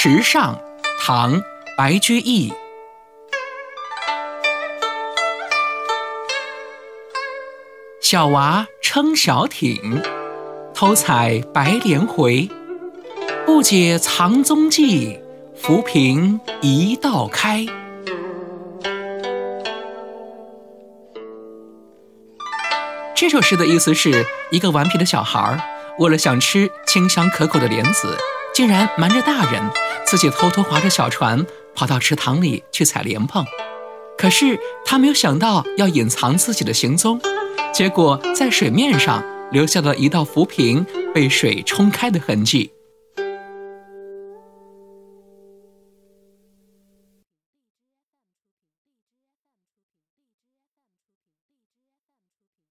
池上，唐·白居易。小娃撑小艇，偷采白莲回。不解藏踪迹，浮萍一道开。这首诗的意思是一个顽皮的小孩儿，为了想吃清香可口的莲子，竟然瞒着大人，自己偷偷划着小船跑到池塘里去采莲蓬。可是他没有想到要隐藏自己的行踪，结果在水面上留下了一道浮萍被水冲开的痕迹。